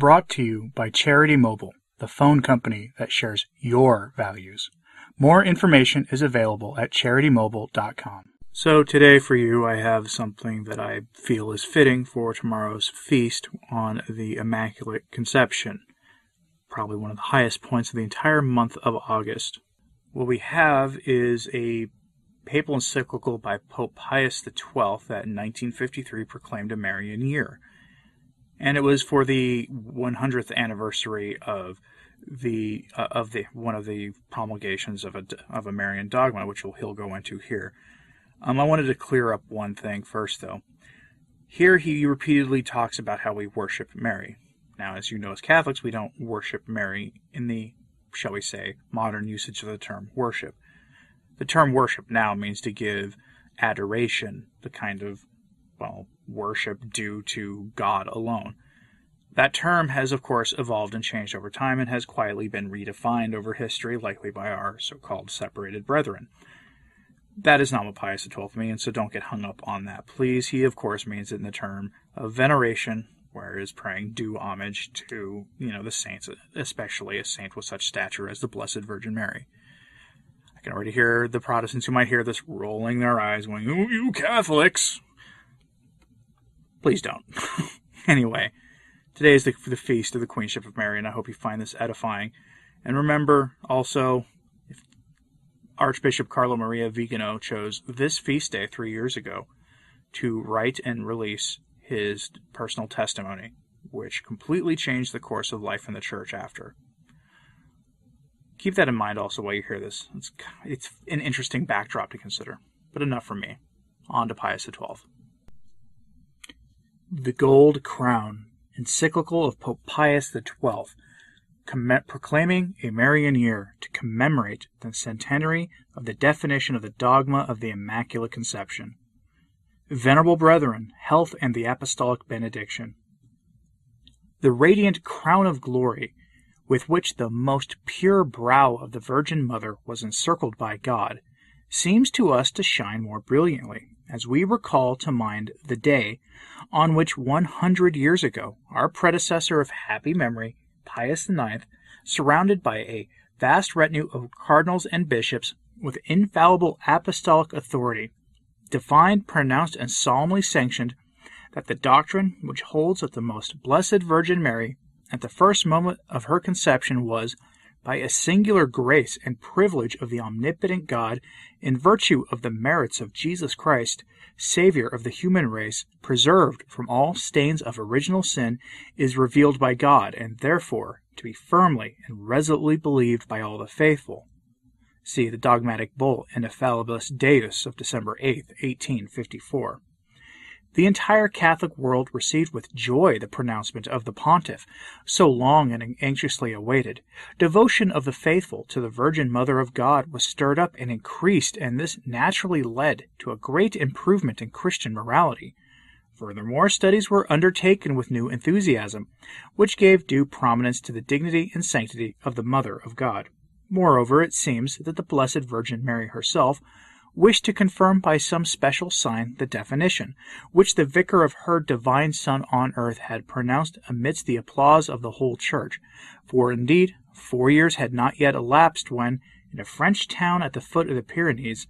Brought to you by Charity Mobile, the phone company that shares your values. More information is available at charitymobile.com. So, today for you, I have something that I feel is fitting for tomorrow's feast on the Immaculate Conception. Probably one of the highest points of the entire month of August. What we have is a papal encyclical by Pope Pius XII that in 1953 proclaimed a Marian year. And it was for the 100th anniversary of the uh, of the one of the promulgations of a of a Marian dogma, which we'll, he'll go into here. Um, I wanted to clear up one thing first, though. Here he repeatedly talks about how we worship Mary. Now, as you know, as Catholics, we don't worship Mary in the, shall we say, modern usage of the term worship. The term worship now means to give adoration, the kind of, well, worship due to God alone. That term has, of course, evolved and changed over time and has quietly been redefined over history, likely by our so called separated brethren. That is not what Pius XII means, so don't get hung up on that, please. He, of course, means it in the term of veneration, whereas praying due homage to, you know, the saints, especially a saint with such stature as the Blessed Virgin Mary. I can already hear the Protestants who might hear this rolling their eyes, going, "Oh, you Catholics!" Please don't. anyway, today is the, the feast of the Queenship of Mary, and I hope you find this edifying. And remember also Archbishop Carlo Maria Vigano chose this feast day three years ago to write and release his personal testimony, which completely changed the course of life in the church after. Keep that in mind also while you hear this. It's, it's an interesting backdrop to consider. But enough from me. On to Pius XII. The Gold Crown, encyclical of Pope Pius XII proclaiming a Marian year to commemorate the centenary of the definition of the dogma of the Immaculate Conception. Venerable brethren, health and the apostolic benediction. The radiant crown of glory with which the most pure brow of the Virgin Mother was encircled by God seems to us to shine more brilliantly as we recall to mind the day on which one hundred years ago our predecessor of happy memory Pius IX, surrounded by a vast retinue of cardinals and bishops with infallible apostolic authority, defined, pronounced, and solemnly sanctioned that the doctrine which holds that the most blessed Virgin Mary, at the first moment of her conception, was, by a singular grace and privilege of the omnipotent God, in virtue of the merits of Jesus Christ, Savior of the human race, preserved from all stains of original sin, is revealed by God, and therefore to be firmly and resolutely believed by all the faithful. See the dogmatic bull Ineffabilis Deus of December 8, 1854. The entire Catholic world received with joy the pronouncement of the pontiff, so long and anxiously awaited. Devotion of the faithful to the Virgin Mother of God was stirred up and increased, and this naturally led to a great improvement in Christian morality. Furthermore, studies were undertaken with new enthusiasm, which gave due prominence to the dignity and sanctity of the Mother of God. Moreover, it seems that the Blessed Virgin Mary herself wished to confirm by some special sign the definition, which the vicar of her divine Son on earth had pronounced amidst the applause of the whole church. For indeed, four years had not yet elapsed when, in a French town at the foot of the Pyrenees,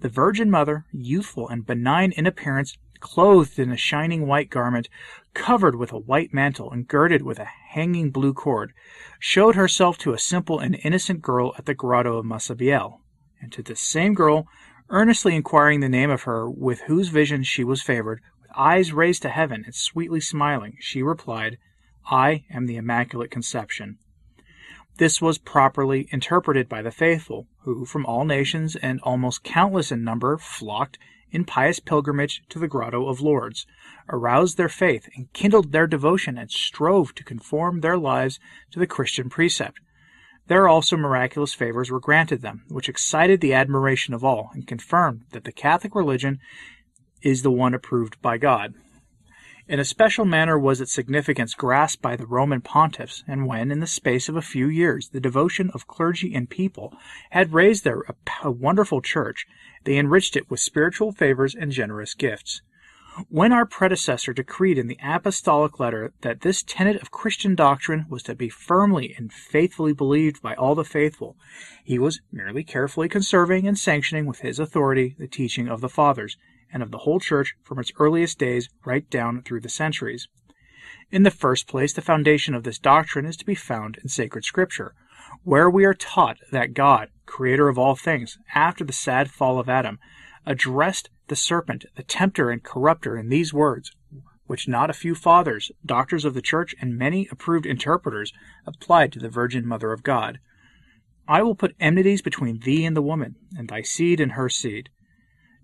the Virgin Mother, youthful and benign in appearance, clothed in a shining white garment, covered with a white mantle, and girded with a hanging blue cord, showed herself to a simple and innocent girl at the grotto of Massabielle. And to this same girl earnestly inquiring the name of her with whose vision she was favored, with eyes raised to heaven and sweetly smiling, she replied, I am the Immaculate Conception. This was properly interpreted by the faithful, who from all nations and almost countless in number flocked in pious pilgrimage to the Grotto of Lourdes, aroused their faith and kindled their devotion and strove to conform their lives to the Christian precept. There also miraculous favors were granted them, which excited the admiration of all, and confirmed that the Catholic religion is the one approved by God. In a special manner was its significance grasped by the Roman pontiffs, and when, in the space of a few years, the devotion of clergy and people had raised there a, wonderful church, they enriched it with spiritual favors and generous gifts. When our predecessor decreed in the apostolic letter that this tenet of Christian doctrine was to be firmly and faithfully believed by all the faithful, he was merely carefully conserving and sanctioning with his authority the teaching of the Fathers and of the whole Church from its earliest days right down through the centuries. In the first place, the foundation of this doctrine is to be found in sacred Scripture, where we are taught that God, creator of all things, after the sad fall of Adam, addressed the serpent, the tempter and corrupter, in these words, which not a few fathers, doctors of the church, and many approved interpreters applied to the Virgin Mother of God. I will put enmities between thee and the woman, and thy seed and her seed.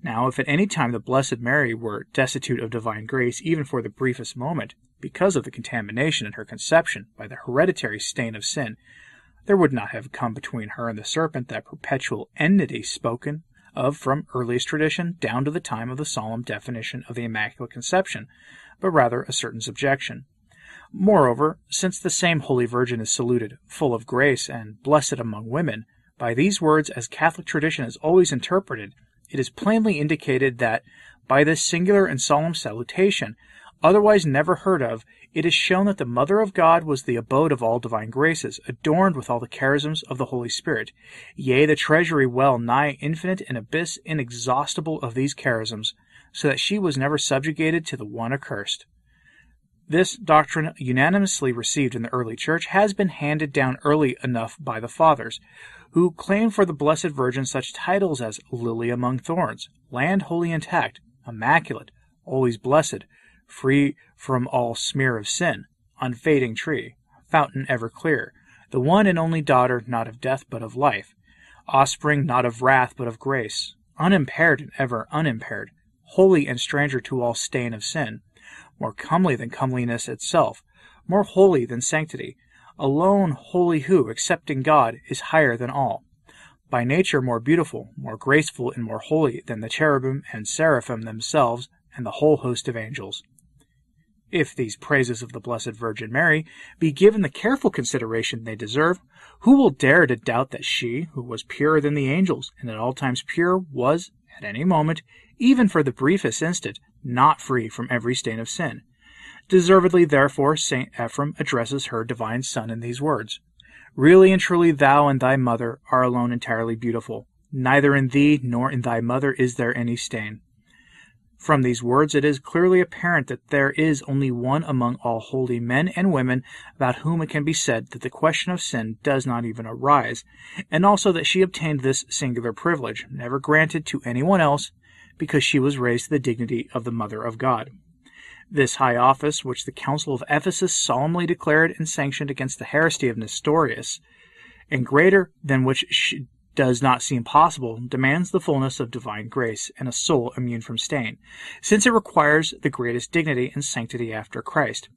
Now, if at any time the Blessed Mary were destitute of divine grace, even for the briefest moment, because of the contamination in her conception by the hereditary stain of sin, there would not have come between her and the serpent that perpetual enmity spoken of from earliest tradition down to the time of the solemn definition of the Immaculate Conception, but rather a certain subjection. Moreover, since the same Holy Virgin is saluted full of grace and blessed among women, by these words, as Catholic tradition has always interpreted, it is plainly indicated that, by this singular and solemn salutation, otherwise never heard of, it is shown that the Mother of God was the abode of all divine graces, adorned with all the charisms of the Holy Spirit, yea, the treasury well nigh infinite and abyss inexhaustible of these charisms, so that she was never subjugated to the one accursed. This doctrine, unanimously received in the early Church, has been handed down early enough by the Fathers, who claimed for the Blessed Virgin such titles as Lily among Thorns, Land wholly intact, Immaculate, Always Blessed, free from all smear of sin, unfading tree, fountain ever clear, the one and only daughter not of death but of life, offspring not of wrath but of grace, unimpaired and ever unimpaired, holy and stranger to all stain of sin, more comely than comeliness itself, more holy than sanctity, alone holy who, excepting God, is higher than all, by nature more beautiful, more graceful, and more holy than the cherubim and seraphim themselves and the whole host of angels. If these praises of the Blessed Virgin Mary be given the careful consideration they deserve, who will dare to doubt that she, who was purer than the angels, and at all times pure, was, at any moment, even for the briefest instant, not free from every stain of sin? Deservedly, therefore, St. Ephrem addresses her divine Son in these words Really and truly, thou and thy mother are alone entirely beautiful. Neither in thee nor in thy mother is there any stain. From these words it is clearly apparent that there is only one among all holy men and women about whom it can be said that the question of sin does not even arise, and also that she obtained this singular privilege, never granted to any one else, because she was raised to the dignity of the Mother of God. This high office, which the Council of Ephesus solemnly declared and sanctioned against the heresy of Nestorius, and greater than which does not seem possible demands the fullness of divine grace and a soul immune from stain, since it requires the greatest dignity and sanctity after Christ.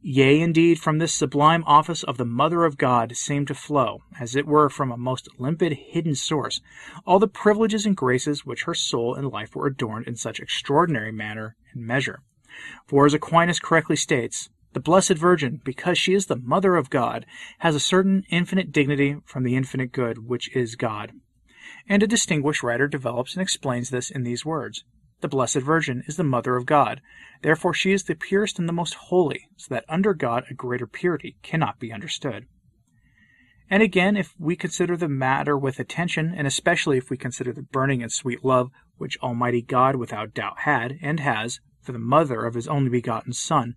Yea, indeed, from this sublime office of the Mother of God seem to flow, as it were from a most limpid, hidden source, all the privileges and graces which her soul and life were adorned in such extraordinary manner and measure. For, as Aquinas correctly states, the Blessed Virgin, because she is the Mother of God, has a certain infinite dignity from the infinite good which is God. And a distinguished writer develops and explains this in these words The Blessed Virgin is the Mother of God, therefore she is the purest and the most holy, so that under God a greater purity cannot be understood. And again, if we consider the matter with attention, and especially if we consider the burning and sweet love which Almighty God without doubt had, and has, for the mother of his only begotten Son,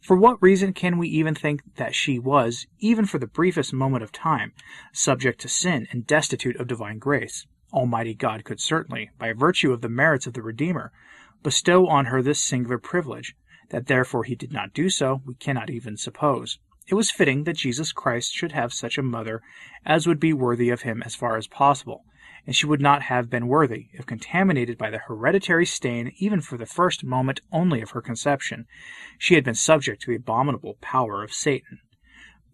for what reason can we even think that she was, even for the briefest moment of time, subject to sin and destitute of divine grace? Almighty God could certainly, by virtue of the merits of the Redeemer, bestow on her this singular privilege. That therefore he did not do so, we cannot even suppose. It was fitting that Jesus Christ should have such a mother as would be worthy of him as far as possible, and she would not have been worthy if contaminated by the hereditary stain even for the first moment only of her conception. She had been subject to the abominable power of Satan.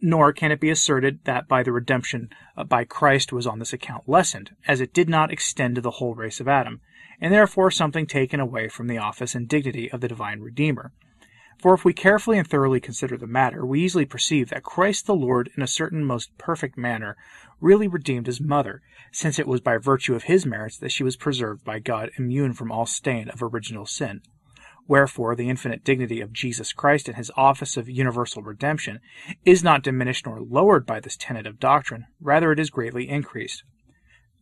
Nor can it be asserted that by the redemption uh, by Christ was on this account lessened, as it did not extend to the whole race of Adam, and therefore something taken away from the office and dignity of the divine Redeemer. For if we carefully and thoroughly consider the matter, we easily perceive that Christ the Lord, in a certain most perfect manner, really redeemed his mother, since it was by virtue of his merits that she was preserved by God immune from all stain of original sin. Wherefore, the infinite dignity of Jesus Christ and his office of universal redemption is not diminished nor lowered by this tenet of doctrine, rather it is greatly increased.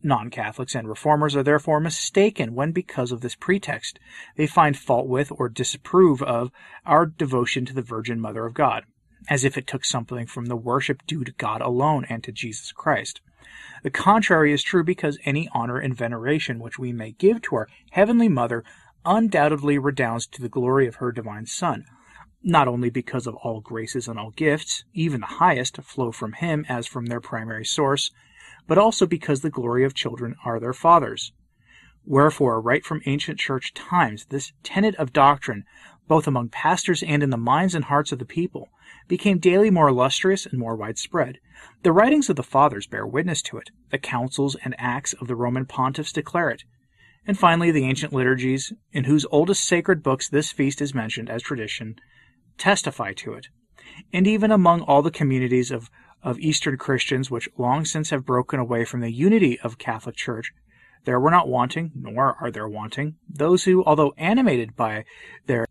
Non Catholics and Reformers are therefore mistaken when, because of this pretext, they find fault with or disapprove of our devotion to the Virgin Mother of God, as if it took something from the worship due to God alone and to Jesus Christ. The contrary is true because any honor and veneration which we may give to our Heavenly Mother undoubtedly redounds to the glory of her divine Son, not only because of all graces and all gifts, even the highest, flow from him as from their primary source, but also because the glory of children are their fathers. Wherefore, right from ancient church times, this tenet of doctrine, both among pastors and in the minds and hearts of the people, became daily more illustrious and more widespread. The writings of the fathers bear witness to it, the councils and acts of the Roman pontiffs declare it, and finally the ancient liturgies, in whose oldest sacred books this feast is mentioned as tradition, testify to it. And even among all the communities of, of Eastern Christians which long since have broken away from the unity of Catholic Church, there were not wanting, nor are there wanting, those who, although animated by their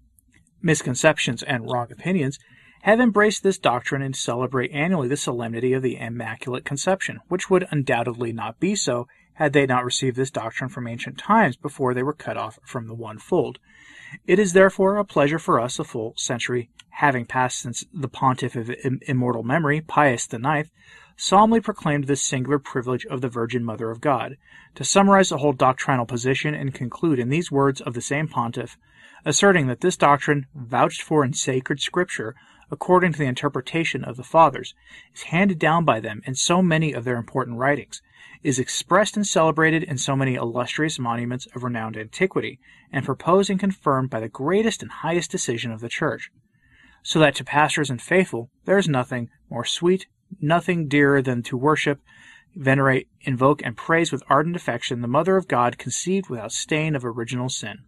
misconceptions and wrong opinions, have embraced this doctrine and celebrate annually the solemnity of the Immaculate Conception, which would undoubtedly not be so had they not received this doctrine from ancient times before they were cut off from the one fold. It is therefore a pleasure for us, a full century having passed since the pontiff of immortal memory, Pius IX, solemnly proclaimed this singular privilege of the Virgin Mother of God, to summarize the whole doctrinal position and conclude in these words of the same pontiff, asserting that this doctrine, vouched for in sacred scripture, according to the interpretation of the Fathers, is handed down by them in so many of their important writings, is expressed and celebrated in so many illustrious monuments of renowned antiquity, and proposed and confirmed by the greatest and highest decision of the Church. So that to pastors and faithful there is nothing more sweet, nothing dearer than to worship, venerate, invoke, and praise with ardent affection the Mother of God conceived without stain of original sin.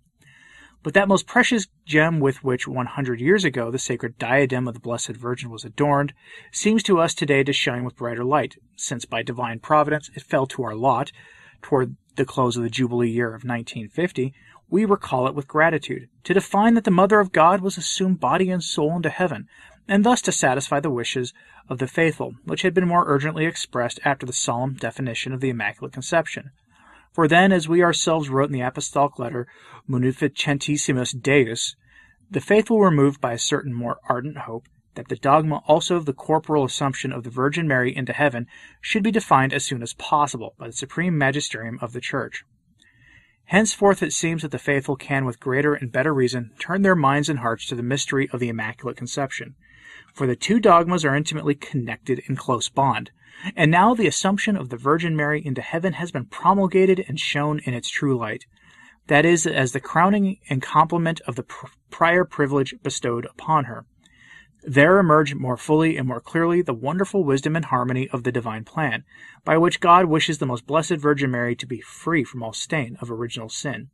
But that most precious gem with which one hundred years ago the sacred diadem of the Blessed Virgin was adorned seems to us today to shine with brighter light, since by divine providence it fell to our lot, toward the close of the Jubilee year of 1950, we recall it with gratitude, to define that the Mother of God was assumed body and soul into heaven, and thus to satisfy the wishes of the faithful, which had been more urgently expressed after the solemn definition of the Immaculate Conception. For then, as we ourselves wrote in the apostolic letter, Munificentissimus Deus, the faithful were moved by a certain more ardent hope that the dogma also of the corporal assumption of the Virgin Mary into heaven should be defined as soon as possible by the supreme magisterium of the Church. Henceforth it seems that the faithful can with greater and better reason turn their minds and hearts to the mystery of the Immaculate Conception, for the two dogmas are intimately connected in close bond, and now the Assumption of the Virgin Mary into heaven has been promulgated and shown in its true light. That is, as the crowning and complement of the pr- prior privilege bestowed upon her. There emerge more fully and more clearly the wonderful wisdom and harmony of the divine plan, by which God wishes the most blessed Virgin Mary to be free from all stain of original sin.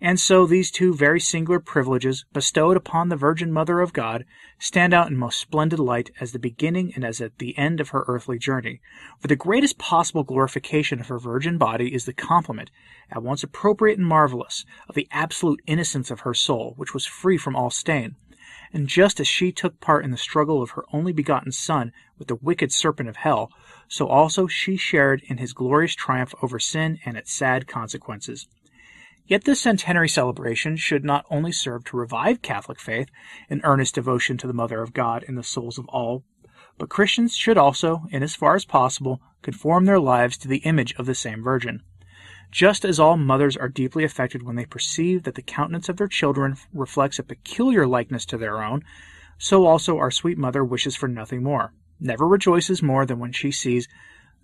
And so these two very singular privileges bestowed upon the Virgin Mother of God stand out in most splendid light as the beginning and as at the end of her earthly journey. For the greatest possible glorification of her virgin body is the complement, at once appropriate and marvelous, of the absolute innocence of her soul, which was free from all stain. And just as she took part in the struggle of her only begotten Son with the wicked serpent of hell, so also she shared in his glorious triumph over sin and its sad consequences. Yet this centenary celebration should not only serve to revive Catholic faith and earnest devotion to the Mother of God in the souls of all, but Christians should also, in as far as possible, conform their lives to the image of the same Virgin. Just as all mothers are deeply affected when they perceive that the countenance of their children reflects a peculiar likeness to their own, so also our sweet mother wishes for nothing more, never rejoices more than when she sees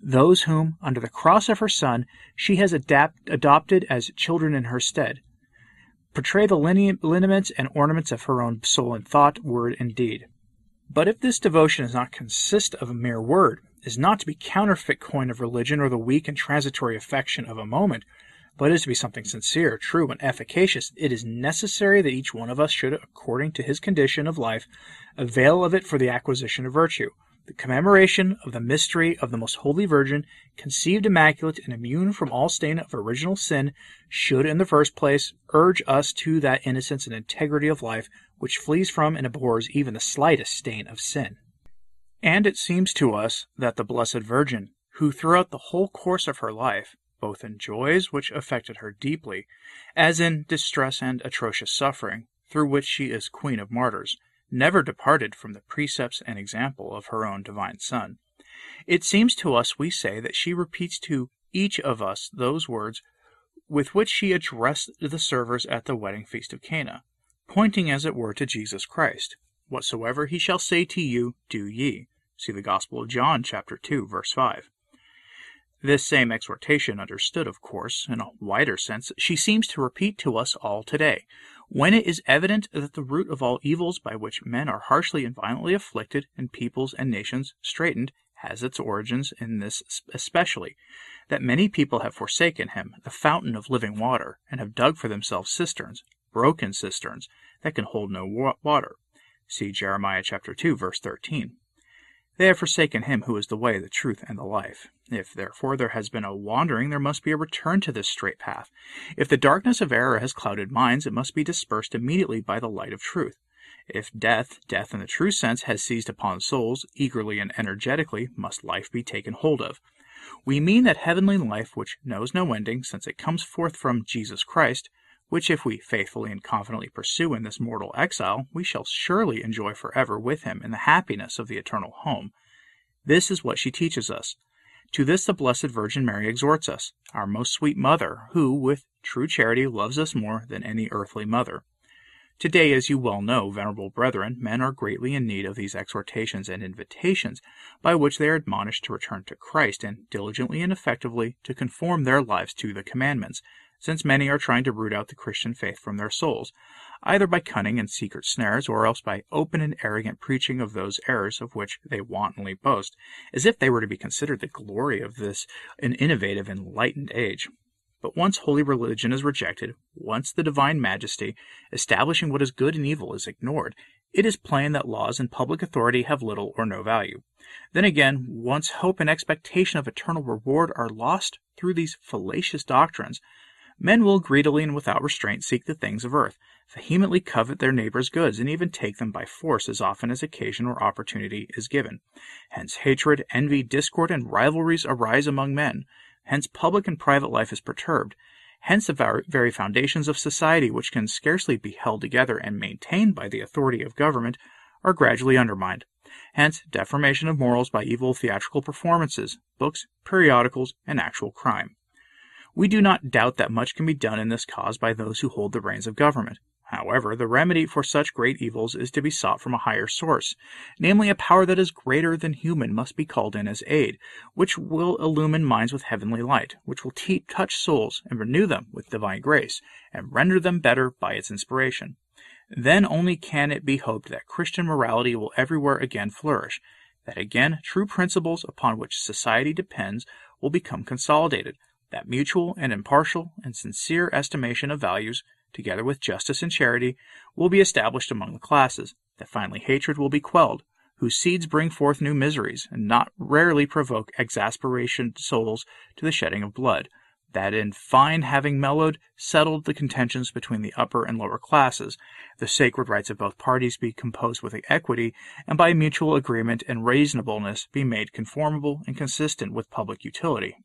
those whom, under the cross of her Son, she has adapt, adopted as children in her stead, portray the lineaments and ornaments of her own soul in thought, word, and deed. But if this devotion does not consist of a mere word, is not to be counterfeit coin of religion or the weak and transitory affection of a moment, but is to be something sincere, true, and efficacious, it is necessary that each one of us should, according to his condition of life, avail of it for the acquisition of virtue, the commemoration of the mystery of the most holy Virgin, conceived immaculate and immune from all stain of original sin, should in the first place urge us to that innocence and integrity of life which flees from and abhors even the slightest stain of sin. And it seems to us that the Blessed Virgin, who throughout the whole course of her life, both in joys which affected her deeply, as in distress and atrocious suffering, through which she is Queen of Martyrs, never departed from the precepts and example of her own divine Son. It seems to us, we say, that she repeats to each of us those words with which she addressed the servers at the wedding feast of Cana, pointing as it were to Jesus Christ. Whatsoever he shall say to you, do ye. See the Gospel of John, chapter 2, verse 5. This same exhortation, understood, of course, in a wider sense, she seems to repeat to us all today, when it is evident that the root of all evils by which men are harshly and violently afflicted and peoples and nations straitened has its origins in this especially, that many people have forsaken him, the fountain of living water, and have dug for themselves cisterns, broken cisterns, that can hold no water. See Jeremiah chapter 2, verse 13. They have forsaken him who is the way, the truth, and the life. If, therefore, there has been a wandering, there must be a return to this straight path. If the darkness of error has clouded minds, it must be dispersed immediately by the light of truth. If death, death in the true sense, has seized upon souls, eagerly and energetically must life be taken hold of. We mean that heavenly life which knows no ending, since it comes forth from Jesus Christ, which if we faithfully and confidently pursue in this mortal exile, we shall surely enjoy forever with him in the happiness of the eternal home. This is what she teaches us. To this the Blessed Virgin Mary exhorts us, our most sweet Mother, who, with true charity, loves us more than any earthly mother. Today, as you well know, venerable brethren, men are greatly in need of these exhortations and invitations, by which they are admonished to return to Christ, and diligently and effectively to conform their lives to the commandments, since many are trying to root out the Christian faith from their souls, either by cunning and secret snares, or else by open and arrogant preaching of those errors of which they wantonly boast, as if they were to be considered the glory of this an innovative enlightened age. But once holy religion is rejected, once the divine majesty, establishing what is good and evil, is ignored, it is plain that laws and public authority have little or no value. Then again, once hope and expectation of eternal reward are lost through these fallacious doctrines, Men will greedily and without restraint seek the things of earth, vehemently covet their neighbor's goods, and even take them by force as often as occasion or opportunity is given. Hence hatred, envy, discord, and rivalries arise among men. Hence public and private life is perturbed. Hence the very foundations of society, which can scarcely be held together and maintained by the authority of government, are gradually undermined. Hence deformation of morals by evil theatrical performances, books, periodicals, and actual crime. We do not doubt that much can be done in this cause by those who hold the reins of government. However, the remedy for such great evils is to be sought from a higher source, namely a power that is greater than human must be called in as aid, which will illumine minds with heavenly light, which will touch souls and renew them with divine grace, and render them better by its inspiration. Then only can it be hoped that Christian morality will everywhere again flourish, that again true principles upon which society depends will become consolidated, that mutual and impartial and sincere estimation of values, together with justice and charity, will be established among the classes, that finally hatred will be quelled, whose seeds bring forth new miseries, and not rarely provoke exasperation souls to the shedding of blood, that in fine having mellowed, settled the contentions between the upper and lower classes, the sacred rights of both parties be composed with equity, and by mutual agreement and reasonableness be made conformable and consistent with public utility.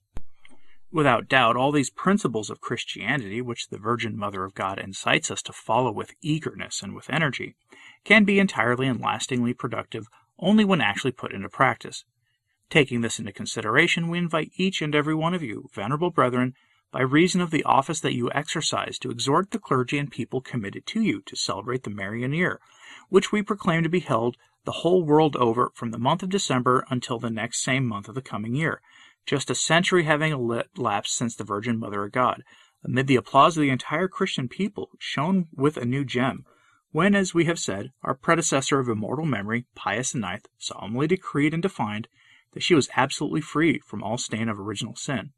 Without doubt, all these principles of Christianity, which the Virgin Mother of God incites us to follow with eagerness and with energy, can be entirely and lastingly productive only when actually put into practice. Taking this into consideration, we invite each and every one of you, venerable brethren, by reason of the office that you exercise, to exhort the clergy and people committed to you to celebrate the Marian year, which we proclaim to be held the whole world over from the month of December until the next same month of the coming year, just a century having elapsed since the Virgin Mother of God, amid the applause of the entire Christian people, shone with a new gem, when, as we have said, our predecessor of immortal memory, Pius IX, solemnly decreed and defined that she was absolutely free from all stain of original sin.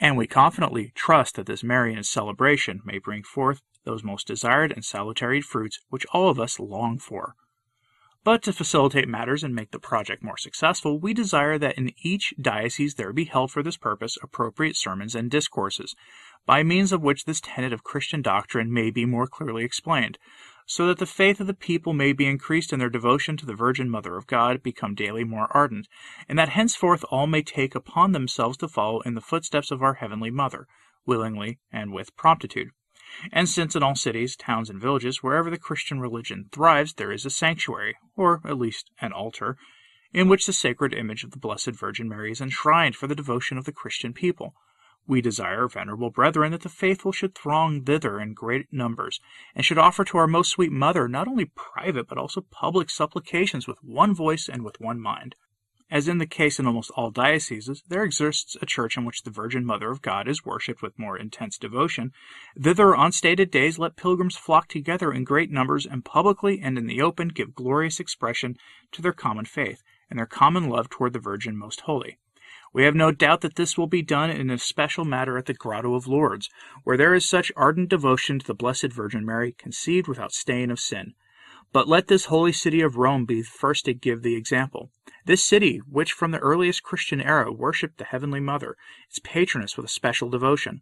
And we confidently trust that this Marian celebration may bring forth those most desired and salutary fruits which all of us long for. But to facilitate matters and make the project more successful, we desire that in each diocese there be held for this purpose appropriate sermons and discourses, by means of which this tenet of Christian doctrine may be more clearly explained, so that the faith of the people may be increased and their devotion to the Virgin Mother of God become daily more ardent, and that henceforth all may take upon themselves to follow in the footsteps of our Heavenly Mother, willingly and with promptitude. And since in all cities, towns, and villages, wherever the Christian religion thrives, there is a sanctuary, or at least an altar, in which the sacred image of the Blessed Virgin Mary is enshrined for the devotion of the Christian people, we desire, venerable brethren, that the faithful should throng thither in great numbers, and should offer to our most sweet Mother not only private but also public supplications with one voice and with one mind. As in the case in almost all dioceses, there exists a church in which the Virgin Mother of God is worshipped with more intense devotion. Thither on stated days let pilgrims flock together in great numbers and publicly and in the open give glorious expression to their common faith and their common love toward the Virgin Most Holy. We have no doubt that this will be done in a special matter at the Grotto of Lourdes, where there is such ardent devotion to the Blessed Virgin Mary, conceived without stain of sin. But let this holy city of Rome be the first to give the example. This city, which from the earliest Christian era worshipped the Heavenly Mother, its patroness with a special devotion.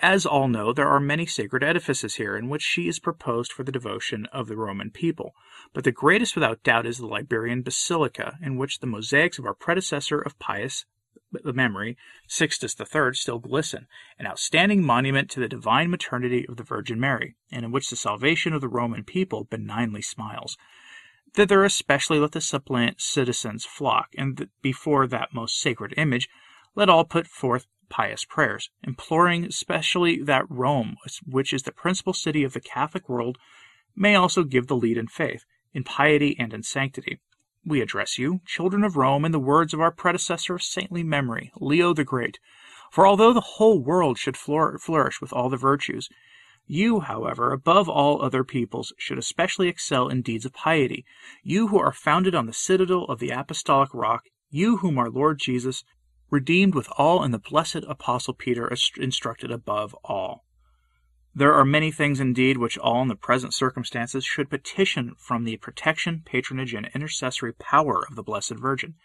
As all know, there are many sacred edifices here in which she is proposed for the devotion of the Roman people, but the greatest without doubt is the Liberian Basilica, in which the mosaics of our predecessor of pious memory, Sixtus III, still glisten, an outstanding monument to the divine maternity of the Virgin Mary, and in which the salvation of the Roman people benignly smiles. Thither especially let the suppliant citizens flock, and before that most sacred image let all put forth pious prayers, imploring especially that Rome, which is the principal city of the Catholic world, may also give the lead in faith, in piety, and in sanctity. We address you, children of Rome, in the words of our predecessor of saintly memory, Leo the Great. For although the whole world should flourish with all the virtues, you, however, above all other peoples, should especially excel in deeds of piety, you who are founded on the citadel of the apostolic rock, you whom our Lord Jesus redeemed with all and the blessed apostle Peter instructed above all. There are many things indeed which all in the present circumstances should petition from the protection, patronage, and intercessory power of the Blessed Virgin.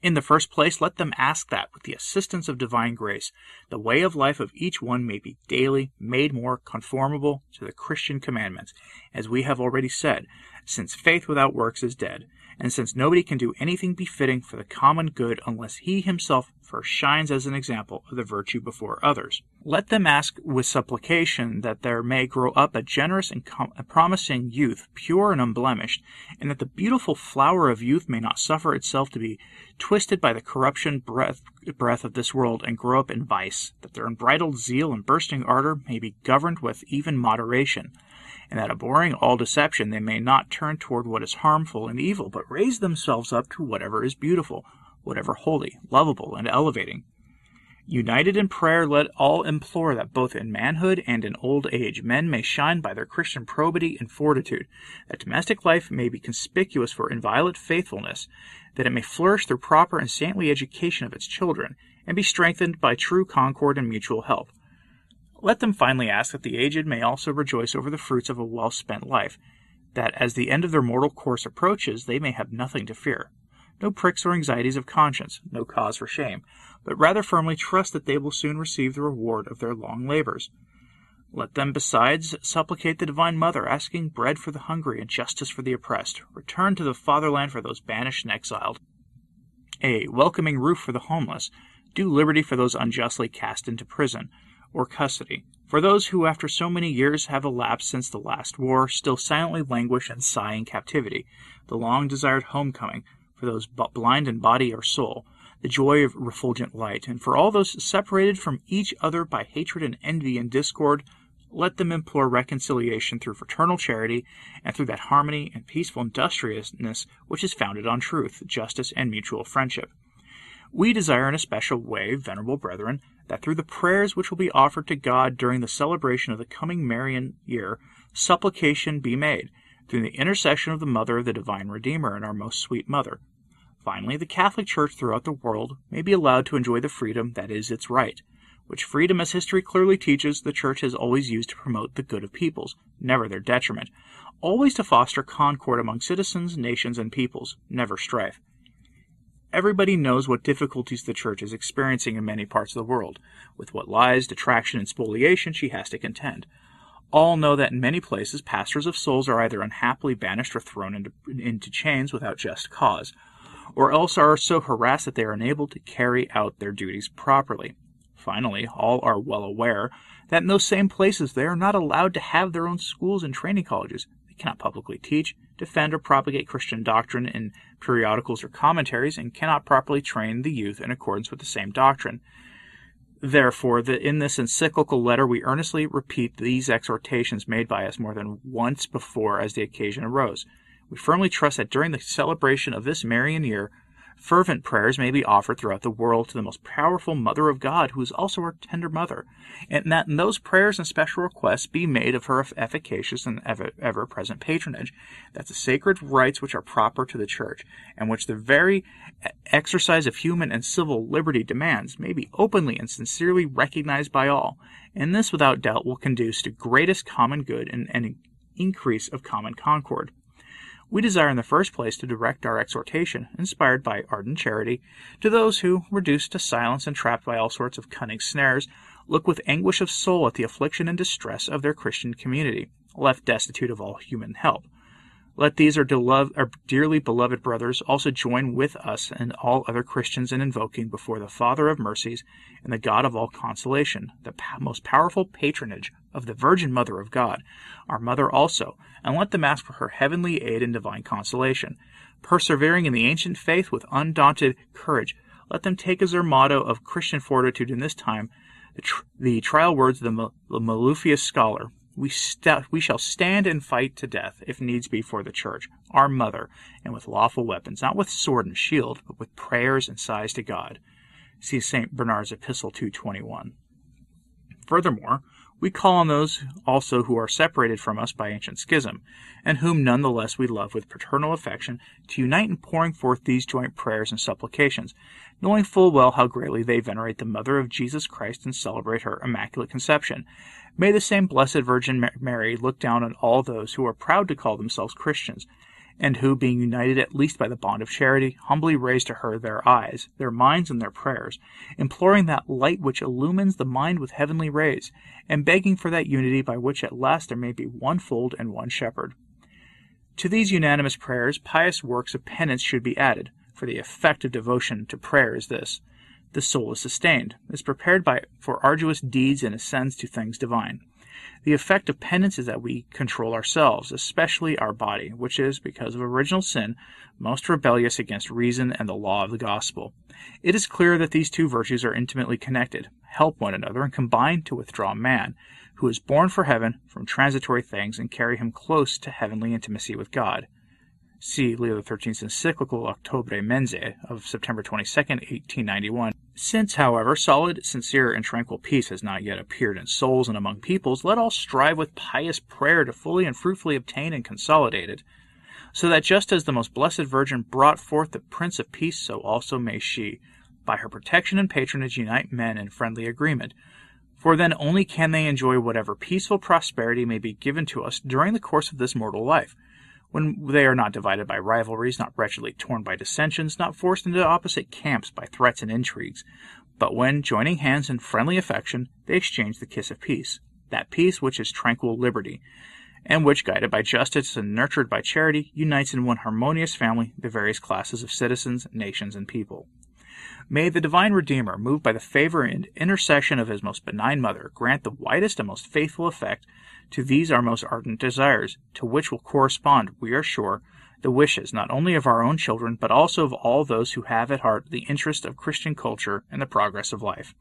In the first place, let them ask that, with the assistance of divine grace, the way of life of each one may be daily made more conformable to the Christian commandments, as we have already said, since faith without works is dead, and since nobody can do anything befitting for the common good unless he himself first shines as an example of the virtue before others. Let them ask with supplication that there may grow up a generous and com- a promising youth, pure and unblemished, and that the beautiful flower of youth may not suffer itself to be twisted by the corruption breath, breath of this world and grow up in vice, that their unbridled zeal and bursting ardor may be governed with even moderation and that abhorring all deception they may not turn toward what is harmful and evil, but raise themselves up to whatever is beautiful, whatever holy, lovable, and elevating. United in prayer, let all implore that both in manhood and in old age men may shine by their Christian probity and fortitude, that domestic life may be conspicuous for inviolate faithfulness, that it may flourish through proper and saintly education of its children, and be strengthened by true concord and mutual help let them finally ask that the aged may also rejoice over the fruits of a well spent life, that as the end of their mortal course approaches, they may have nothing to fear. No pricks or anxieties of conscience, no cause for shame, but rather firmly trust that they will soon receive the reward of their long labors. Let them besides supplicate the Divine Mother, asking bread for the hungry and justice for the oppressed, return to the fatherland for those banished and exiled, a welcoming roof for the homeless, due liberty for those unjustly cast into prison, or custody. For those who, after so many years have elapsed since the last war, still silently languish and sigh in captivity, the long desired homecoming, for those blind in body or soul, the joy of refulgent light, and for all those separated from each other by hatred and envy and discord, let them implore reconciliation through fraternal charity and through that harmony and peaceful industriousness which is founded on truth, justice, and mutual friendship. We desire in a special way, venerable brethren, that through the prayers which will be offered to God during the celebration of the coming Marian year, supplication be made, through the intercession of the Mother of the Divine Redeemer and our most sweet Mother. Finally, the Catholic Church throughout the world may be allowed to enjoy the freedom that is its right, which freedom, as history clearly teaches, the Church has always used to promote the good of peoples, never their detriment, always to foster concord among citizens, nations, and peoples, never strife. Everybody knows what difficulties the Church is experiencing in many parts of the world, with what lies, detraction, and spoliation she has to contend. All know that in many places pastors of souls are either unhappily banished or thrown into, into chains without just cause, or else are so harassed that they are unable to carry out their duties properly. Finally, all are well aware that in those same places they are not allowed to have their own schools and training colleges. They cannot publicly teach, defend, or propagate Christian doctrine in periodicals or commentaries, and cannot properly train the youth in accordance with the same doctrine. Therefore, the, in this encyclical letter, we earnestly repeat these exhortations made by us more than once before as the occasion arose. We firmly trust that during the celebration of this Marian year, fervent prayers may be offered throughout the world to the most powerful Mother of God, who is also our tender Mother, and that in those prayers and special requests be made of her efficacious and ever present patronage, that the sacred rights which are proper to the Church, and which the very exercise of human and civil liberty demands, may be openly and sincerely recognized by all, and this without doubt will conduce to greatest common good and an increase of common concord. We desire in the first place to direct our exhortation, inspired by ardent charity, to those who, reduced to silence and trapped by all sorts of cunning snares, look with anguish of soul at the affliction and distress of their Christian community, left destitute of all human help. Let these our, our, dearly beloved brothers also join with us and all other Christians in invoking before the Father of mercies and the God of all consolation, the most powerful patronage of the Virgin Mother of God, our Mother also, and let them ask for her heavenly aid and divine consolation. Persevering in the ancient faith with undaunted courage, let them take as their motto of Christian fortitude in this time the, tr- the trial words of the, the Mellifluous scholar, we, st- we shall stand and fight to death, if needs be, for the church, our mother, and with lawful weapons, not with sword and shield, but with prayers and sighs to God. See St. Bernard's Epistle 221. Furthermore, we call on those also who are separated from us by ancient schism, and whom none the less we love with paternal affection, to unite in pouring forth these joint prayers and supplications, knowing full well how greatly they venerate the Mother of Jesus Christ and celebrate her Immaculate Conception, May the same Blessed Virgin Mary look down on all those who are proud to call themselves Christians, and who, being united at least by the bond of charity, humbly raise to her their eyes, their minds, and their prayers, imploring that light which illumines the mind with heavenly rays, and begging for that unity by which at last there may be one fold and one shepherd. To these unanimous prayers, pious works of penance should be added, for the effect of devotion to prayer is this the soul is sustained, is prepared by for arduous deeds and ascends to things divine. The effect of penance is that we control ourselves, especially our body, which is, because of original sin, most rebellious against reason and the law of the gospel. It is clear that these two virtues are intimately connected, help one another, and combine to withdraw man, who is born for heaven, from transitory things, and carry him close to heavenly intimacy with God. See Leo XIII's encyclical Octobri Mense of September 22, 1891. Since, however, solid, sincere, and tranquil peace has not yet appeared in souls and among peoples, let all strive with pious prayer to fully and fruitfully obtain and consolidate it, so that just as the most blessed Virgin brought forth the Prince of Peace, so also may she, by her protection and patronage, unite men in friendly agreement. For then only can they enjoy whatever peaceful prosperity may be given to us during the course of this mortal life when they are not divided by rivalries, not wretchedly torn by dissensions, not forced into opposite camps by threats and intrigues, but when, joining hands in friendly affection, they exchange the kiss of peace, that peace which is tranquil liberty, and which, guided by justice and nurtured by charity, unites in one harmonious family the various classes of citizens, nations, and people. May the divine Redeemer, moved by the favor and intercession of his most benign mother, grant the widest and most faithful effect to these our most ardent desires, to which will correspond, we are sure, the wishes not only of our own children, but also of all those who have at heart the interest of Christian culture and the progress of life.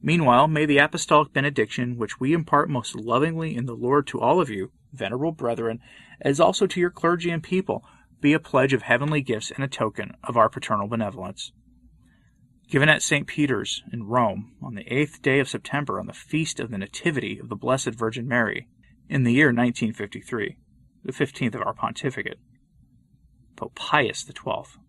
Meanwhile, may the apostolic benediction, which we impart most lovingly in the Lord to all of you, venerable brethren, as also to your clergy and people, be a pledge of heavenly gifts and a token of our paternal benevolence given at St. Peter's in Rome on the eighth day of September on the feast of the Nativity of the Blessed Virgin Mary in the year 1953, the 15th of our pontificate. Pope Pius XII.